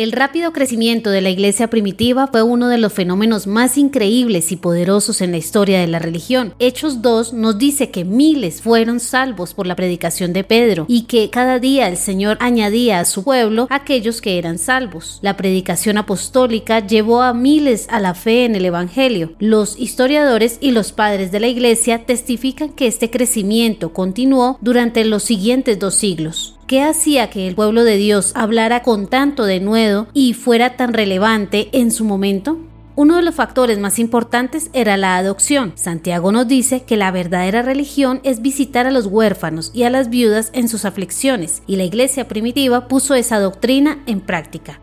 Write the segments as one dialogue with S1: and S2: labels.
S1: El rápido crecimiento de la iglesia primitiva fue uno de los fenómenos más increíbles y poderosos en la historia de la religión. Hechos 2 nos dice que miles fueron salvos por la predicación de Pedro y que cada día el Señor añadía a su pueblo aquellos que eran salvos. La predicación apostólica llevó a miles a la fe en el Evangelio. Los historiadores y los padres de la iglesia testifican que este crecimiento continuó durante los siguientes dos siglos. ¿Qué hacía que el pueblo de Dios hablara con tanto denuedo y fuera tan relevante en su momento? Uno de los factores más importantes era la adopción. Santiago nos dice que la verdadera religión es visitar a los huérfanos y a las viudas en sus aflicciones, y la iglesia primitiva puso esa doctrina en práctica.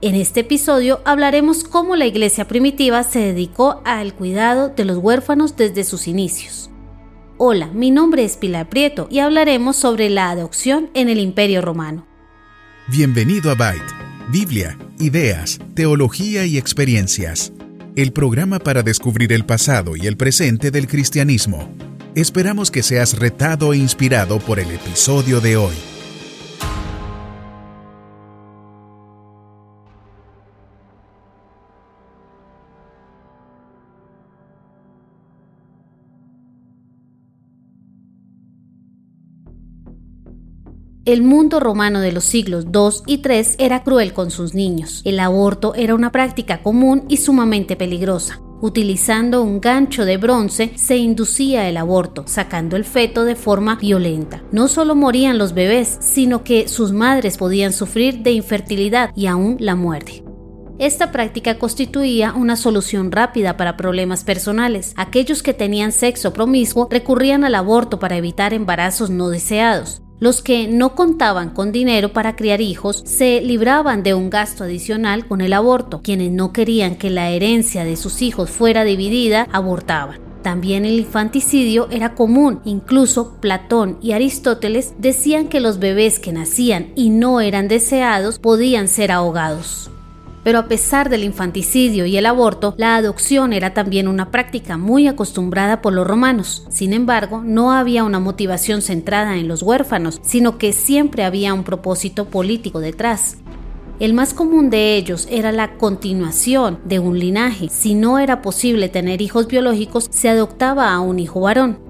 S1: En este episodio hablaremos cómo la iglesia primitiva se dedicó al cuidado de los huérfanos desde sus inicios. Hola, mi nombre es Pilar Prieto y hablaremos sobre la adopción en el Imperio Romano.
S2: Bienvenido a Byte, Biblia, ideas, teología y experiencias. El programa para descubrir el pasado y el presente del cristianismo. Esperamos que seas retado e inspirado por el episodio de hoy.
S1: El mundo romano de los siglos II y III era cruel con sus niños. El aborto era una práctica común y sumamente peligrosa. Utilizando un gancho de bronce se inducía el aborto, sacando el feto de forma violenta. No solo morían los bebés, sino que sus madres podían sufrir de infertilidad y aún la muerte. Esta práctica constituía una solución rápida para problemas personales. Aquellos que tenían sexo promiscuo recurrían al aborto para evitar embarazos no deseados. Los que no contaban con dinero para criar hijos se libraban de un gasto adicional con el aborto. Quienes no querían que la herencia de sus hijos fuera dividida abortaban. También el infanticidio era común, incluso Platón y Aristóteles decían que los bebés que nacían y no eran deseados podían ser ahogados. Pero a pesar del infanticidio y el aborto, la adopción era también una práctica muy acostumbrada por los romanos. Sin embargo, no había una motivación centrada en los huérfanos, sino que siempre había un propósito político detrás. El más común de ellos era la continuación de un linaje. Si no era posible tener hijos biológicos, se adoptaba a un hijo varón.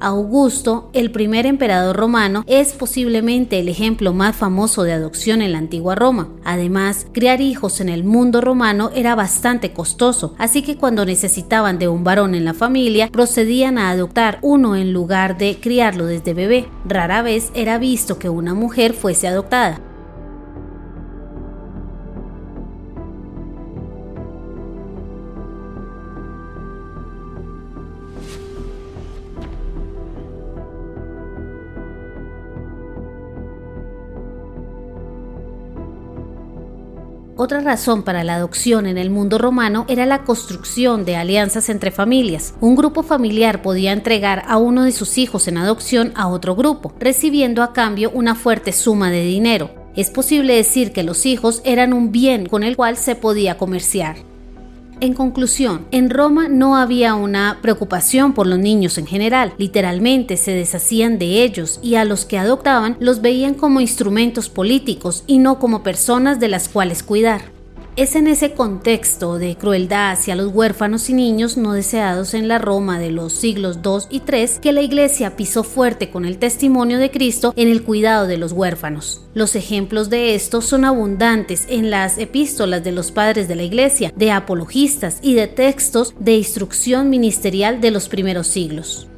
S1: Augusto, el primer emperador romano, es posiblemente el ejemplo más famoso de adopción en la antigua Roma. Además, criar hijos en el mundo romano era bastante costoso, así que cuando necesitaban de un varón en la familia, procedían a adoptar uno en lugar de criarlo desde bebé. Rara vez era visto que una mujer fuese adoptada. Otra razón para la adopción en el mundo romano era la construcción de alianzas entre familias. Un grupo familiar podía entregar a uno de sus hijos en adopción a otro grupo, recibiendo a cambio una fuerte suma de dinero. Es posible decir que los hijos eran un bien con el cual se podía comerciar. En conclusión, en Roma no había una preocupación por los niños en general, literalmente se deshacían de ellos y a los que adoptaban los veían como instrumentos políticos y no como personas de las cuales cuidar. Es en ese contexto de crueldad hacia los huérfanos y niños no deseados en la Roma de los siglos II y III que la Iglesia pisó fuerte con el testimonio de Cristo en el cuidado de los huérfanos. Los ejemplos de esto son abundantes en las epístolas de los padres de la Iglesia, de apologistas y de textos de instrucción ministerial de los primeros siglos.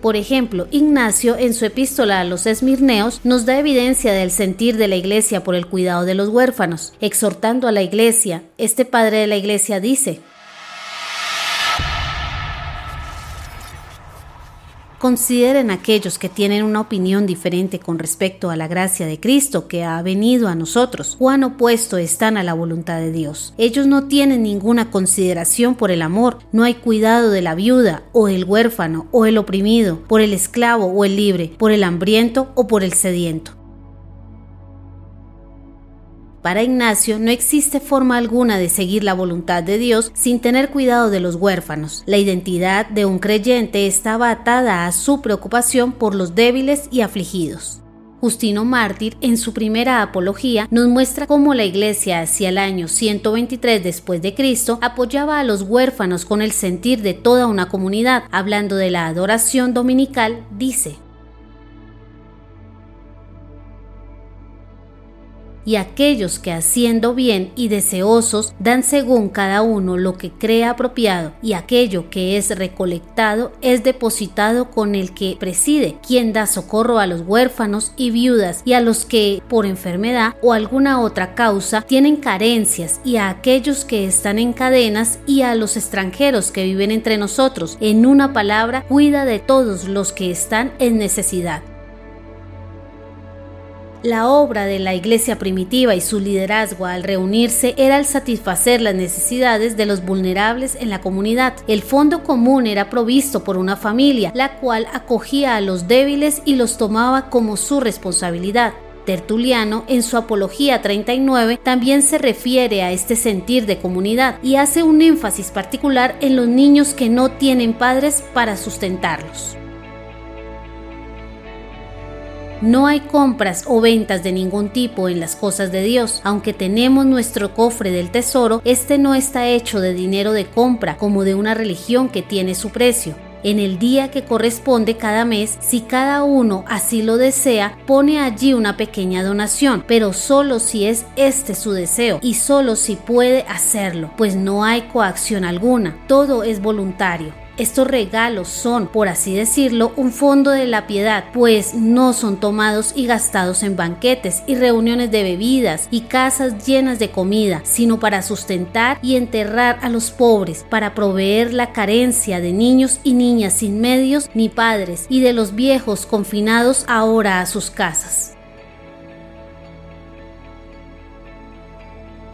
S1: Por ejemplo, Ignacio en su epístola a los esmirneos nos da evidencia del sentir de la iglesia por el cuidado de los huérfanos. Exhortando a la iglesia, este padre de la iglesia dice, Consideren aquellos que tienen una opinión diferente con respecto a la gracia de Cristo que ha venido a nosotros, cuán opuesto están a la voluntad de Dios. Ellos no tienen ninguna consideración por el amor, no hay cuidado de la viuda o el huérfano o el oprimido, por el esclavo o el libre, por el hambriento o por el sediento. Para Ignacio no existe forma alguna de seguir la voluntad de Dios sin tener cuidado de los huérfanos. La identidad de un creyente estaba atada a su preocupación por los débiles y afligidos. Justino Mártir, en su primera apología, nos muestra cómo la Iglesia hacia el año 123 después de Cristo apoyaba a los huérfanos con el sentir de toda una comunidad. Hablando de la adoración dominical, dice: y aquellos que haciendo bien y deseosos dan según cada uno lo que cree apropiado y aquello que es recolectado es depositado con el que preside, quien da socorro a los huérfanos y viudas y a los que por enfermedad o alguna otra causa tienen carencias y a aquellos que están en cadenas y a los extranjeros que viven entre nosotros. En una palabra, cuida de todos los que están en necesidad. La obra de la iglesia primitiva y su liderazgo al reunirse era el satisfacer las necesidades de los vulnerables en la comunidad. El fondo común era provisto por una familia, la cual acogía a los débiles y los tomaba como su responsabilidad. Tertuliano, en su Apología 39, también se refiere a este sentir de comunidad y hace un énfasis particular en los niños que no tienen padres para sustentarlos. No hay compras o ventas de ningún tipo en las cosas de Dios. Aunque tenemos nuestro cofre del tesoro, este no está hecho de dinero de compra como de una religión que tiene su precio. En el día que corresponde cada mes, si cada uno así lo desea, pone allí una pequeña donación, pero solo si es este su deseo y solo si puede hacerlo, pues no hay coacción alguna, todo es voluntario. Estos regalos son, por así decirlo, un fondo de la piedad, pues no son tomados y gastados en banquetes y reuniones de bebidas y casas llenas de comida, sino para sustentar y enterrar a los pobres, para proveer la carencia de niños y niñas sin medios ni padres y de los viejos confinados ahora a sus casas.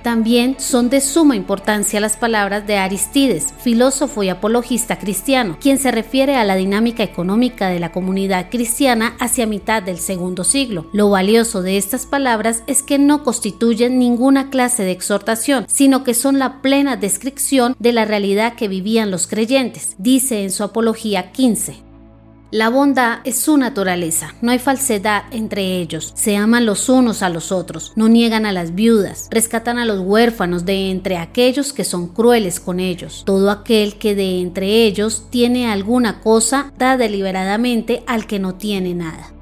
S1: También son de suma importancia las palabras de Aristides, filósofo y apologista cristiano, quien se refiere a la dinámica económica de la comunidad cristiana hacia mitad del segundo siglo. Lo valioso de estas palabras es que no constituyen ninguna clase de exhortación, sino que son la plena descripción de la realidad que vivían los creyentes, dice en su Apología 15. La bondad es su naturaleza, no hay falsedad entre ellos, se aman los unos a los otros, no niegan a las viudas, rescatan a los huérfanos de entre aquellos que son crueles con ellos. Todo aquel que de entre ellos tiene alguna cosa da deliberadamente al que no tiene nada.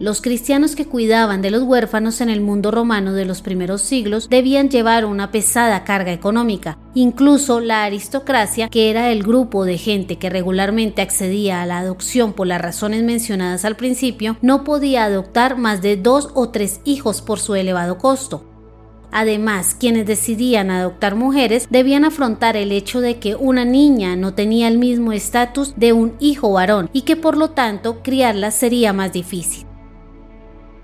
S1: Los cristianos que cuidaban de los huérfanos en el mundo romano de los primeros siglos debían llevar una pesada carga económica. Incluso la aristocracia, que era el grupo de gente que regularmente accedía a la adopción por las razones mencionadas al principio, no podía adoptar más de dos o tres hijos por su elevado costo. Además, quienes decidían adoptar mujeres debían afrontar el hecho de que una niña no tenía el mismo estatus de un hijo varón y que por lo tanto criarla sería más difícil.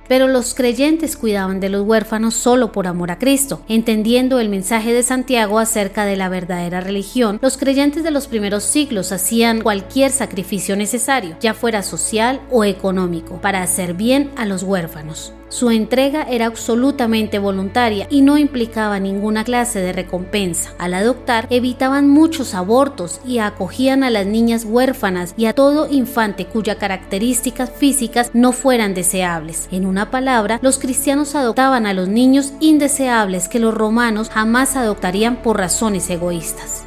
S1: Pero los creyentes cuidaban de los huérfanos solo por amor a Cristo. Entendiendo el mensaje de Santiago acerca de la verdadera religión, los creyentes de los primeros siglos hacían cualquier sacrificio necesario, ya fuera social o económico, para hacer bien a los huérfanos. Su entrega era absolutamente voluntaria y no implicaba ninguna clase de recompensa. Al adoptar, evitaban muchos abortos y acogían a las niñas huérfanas y a todo infante cuya características físicas no fueran deseables. En una palabra, los cristianos adoptaban a los niños indeseables que los romanos jamás adoptarían por razones egoístas.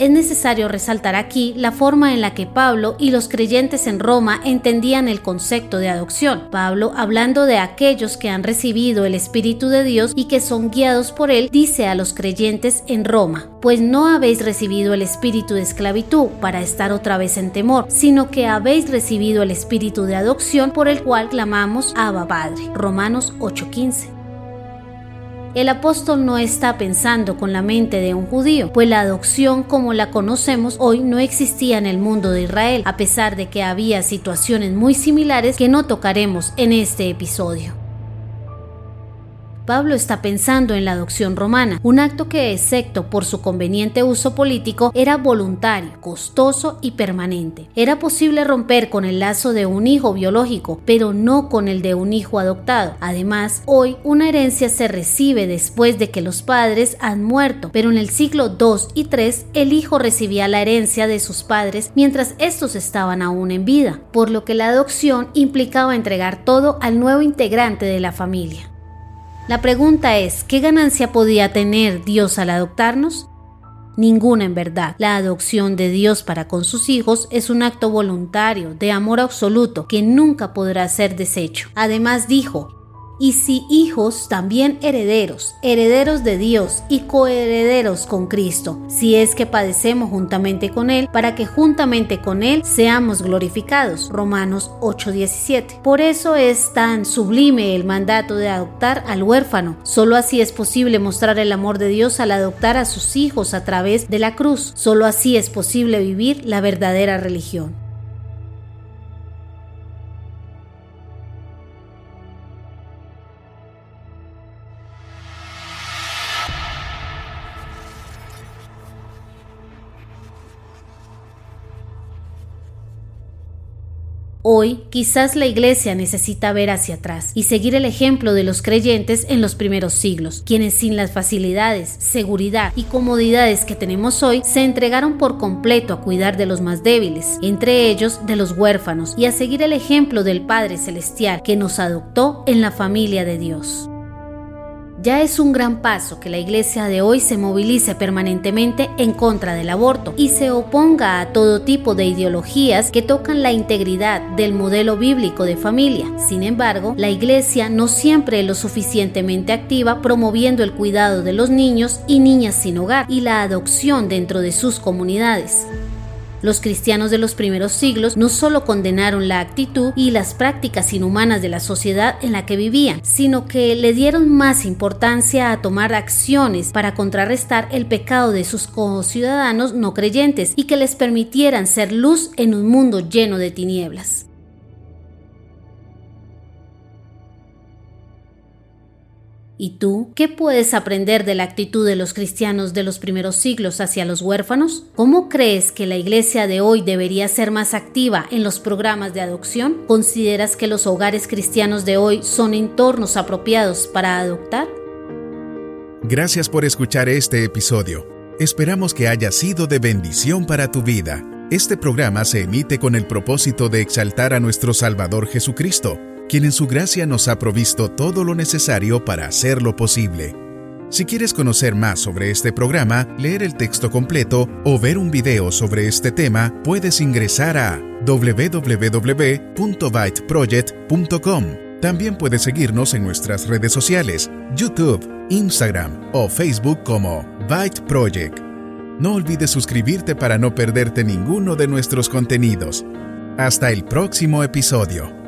S1: Es necesario resaltar aquí la forma en la que Pablo y los creyentes en Roma entendían el concepto de adopción. Pablo, hablando de aquellos que han recibido el Espíritu de Dios y que son guiados por él, dice a los creyentes en Roma, pues no habéis recibido el espíritu de esclavitud para estar otra vez en temor, sino que habéis recibido el espíritu de adopción por el cual clamamos Abba Padre. Romanos 8:15. El apóstol no está pensando con la mente de un judío, pues la adopción como la conocemos hoy no existía en el mundo de Israel, a pesar de que había situaciones muy similares que no tocaremos en este episodio. Pablo está pensando en la adopción romana, un acto que, excepto por su conveniente uso político, era voluntario, costoso y permanente. Era posible romper con el lazo de un hijo biológico, pero no con el de un hijo adoptado. Además, hoy una herencia se recibe después de que los padres han muerto, pero en el siglo II y III el hijo recibía la herencia de sus padres mientras estos estaban aún en vida, por lo que la adopción implicaba entregar todo al nuevo integrante de la familia. La pregunta es, ¿qué ganancia podía tener Dios al adoptarnos? Ninguna en verdad. La adopción de Dios para con sus hijos es un acto voluntario, de amor absoluto, que nunca podrá ser deshecho. Además dijo, y si hijos, también herederos, herederos de Dios y coherederos con Cristo, si es que padecemos juntamente con Él, para que juntamente con Él seamos glorificados. Romanos 8:17. Por eso es tan sublime el mandato de adoptar al huérfano. Solo así es posible mostrar el amor de Dios al adoptar a sus hijos a través de la cruz. Solo así es posible vivir la verdadera religión. Hoy quizás la Iglesia necesita ver hacia atrás y seguir el ejemplo de los creyentes en los primeros siglos, quienes sin las facilidades, seguridad y comodidades que tenemos hoy se entregaron por completo a cuidar de los más débiles, entre ellos de los huérfanos, y a seguir el ejemplo del Padre Celestial que nos adoptó en la familia de Dios. Ya es un gran paso que la iglesia de hoy se movilice permanentemente en contra del aborto y se oponga a todo tipo de ideologías que tocan la integridad del modelo bíblico de familia. Sin embargo, la iglesia no siempre es lo suficientemente activa promoviendo el cuidado de los niños y niñas sin hogar y la adopción dentro de sus comunidades. Los cristianos de los primeros siglos no solo condenaron la actitud y las prácticas inhumanas de la sociedad en la que vivían, sino que le dieron más importancia a tomar acciones para contrarrestar el pecado de sus conciudadanos no creyentes y que les permitieran ser luz en un mundo lleno de tinieblas. ¿Y tú qué puedes aprender de la actitud de los cristianos de los primeros siglos hacia los huérfanos? ¿Cómo crees que la iglesia de hoy debería ser más activa en los programas de adopción? ¿Consideras que los hogares cristianos de hoy son entornos apropiados para adoptar?
S2: Gracias por escuchar este episodio. Esperamos que haya sido de bendición para tu vida. Este programa se emite con el propósito de exaltar a nuestro Salvador Jesucristo quien en su gracia nos ha provisto todo lo necesario para hacerlo posible. Si quieres conocer más sobre este programa, leer el texto completo o ver un video sobre este tema, puedes ingresar a www.byteproject.com. También puedes seguirnos en nuestras redes sociales, YouTube, Instagram o Facebook como Byte Project. No olvides suscribirte para no perderte ninguno de nuestros contenidos. Hasta el próximo episodio.